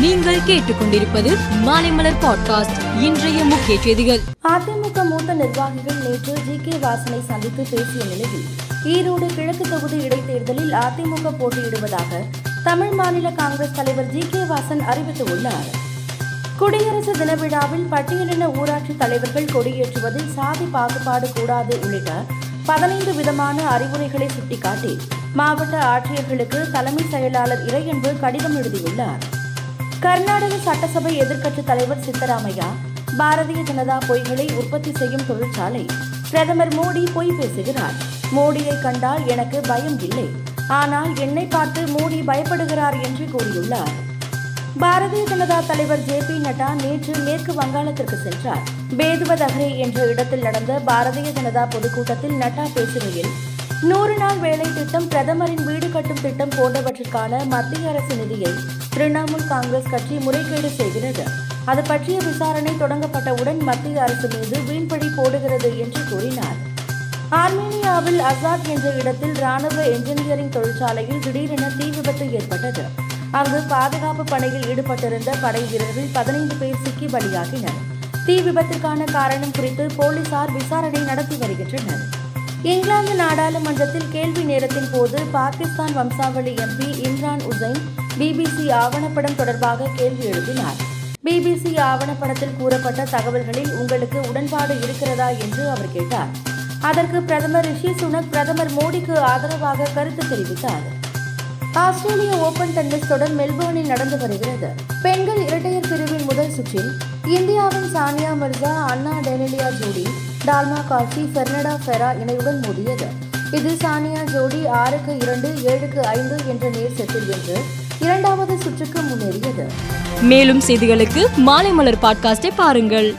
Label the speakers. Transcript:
Speaker 1: நீங்கள் கேட்டுக்கொண்டிருப்பது மாலைமலர் பாட்காஸ்ட் இன்றைய முக்கிய செய்திகள்.
Speaker 2: அதிமுக மூத்த நிர்வாகிகள் நேற்று ஜி கே வாசனை சந்தித்து பேசிய நிலையில் ஈரோடு கிழக்கு தொகுதி இடைத்தேர்தலில் அதிமுக போட்டியிடுவதாக தமிழ் மாநில காங்கிரஸ் தலைவர் ஜி கே வாசன் அறிவித்துள்ளார். குடியரசு தின விழாவில் பட்டியலின ஊராட்சி தலைவர்கள் கொடியேற்றுவதில் சாதி பாகுபாடு கூடாது உள்ளிட்ட பதினைந்து விதமான அறிவுரைகளை சுட்டிக்காட்டி மாவட்ட ஆட்சியர்களுக்கு தலைமை செயலாளர் இறையன்பு கடிதம் எழுதியுள்ளார். கர்நாடக சட்டசபை எதிர்க்கட்சித் தலைவர் சித்தராமையா பாரதிய ஜனதா பொய்களை உற்பத்தி செய்யும் தொழிற்சாலை. பிரதமர் மோடி பொய் பேசுகிறார். மோடியை கண்டால் எனக்கு பயம் இல்லை. ஆனால் என்னை பார்த்து மோடி பயப்படுகிறார் என்று கூறியுள்ளார். பாரதிய ஜனதா தலைவர் ஜே பி நட்டா நேற்று மேற்கு வங்காளத்திற்கு சென்றார். பேதுவதகரே என்ற இடத்தில் நடந்த பாரதிய ஜனதா பொதுக்கூட்டத்தில் நட்டா பேசுகையில் நூறு நாள் வேலை திட்டம் பிரதமரின் வீடு கட்டும் திட்டம் போன்றவற்றிற்கான மத்திய அரசு நிதியை திரிணாமுல் காங்கிரஸ் கட்சி முறைகேடு செய்கிறது. அது பற்றிய விசாரணை தொடங்கப்பட்டவுடன் மத்திய அரசு மீது வீண்பழி போடுகிறது என்று கூறினார். ஆர்மீனியாவில் அசாத் என்ற இடத்தில் ராணுவ என்ஜினியரிங் தொழிற்சாலையில் திடீரென தீ விபத்து ஏற்பட்டது. அங்கு பாதுகாப்பு பணியில் ஈடுபட்டிருந்த படை வீரர்கள் பதினைந்து பேர் சிக்கி பலியாகினர். தீ விபத்திற்கான காரணம் குறித்து போலீசார் விசாரணை நடத்தி வருகின்றனர். இங்கிலாந்து நாடாளுமன்றத்தில் கேள்வி நேரத்தின் போது பாகிஸ்தான் வம்சாவளி எம்பி இம்ரான் உசைன் பிபிசி ஆவணப்படம் தொடர்பாக கேள்வி எழுப்பினார். பிபிசி ஆவணப்படத்தில் கூறப்பட்ட தகவல்களில் உங்களுக்கு உடன்பாடு இருக்கிறதா என்று அவர் கேட்டார். அதற்கு பிரதமர் ரிஷி சுனக் பிரதமர் மோடிக்கு ஆதரவாக கருத்து தெரிவித்தார். ஆஸ்திரேலிய ஓபன் டென்னிஸ் தொடர் மெல்போர்னில் நடந்து வருகிறது. பெண்கள் இரட்டையர் பிரிவின் முதல் சுற்றில் இந்தியாவின் சானியா மிர்சா அண்ணா டெனிலியா ஜோடி டால்மா கார்சி பெர்னடா ஃபெரா இணையுடன் மோதியது. இது சானியா ஜோடி ஆறுக்கு இரண்டு ஏழுக்கு ஐந்து என்ற நேர் செட்டில் வென்று இரண்டாவது சுற்றுக்கு முன்னேறியது.
Speaker 1: மேலும் செய்திகளுக்கு மாலை மலர் பாட்காஸ்டை பாருங்கள்.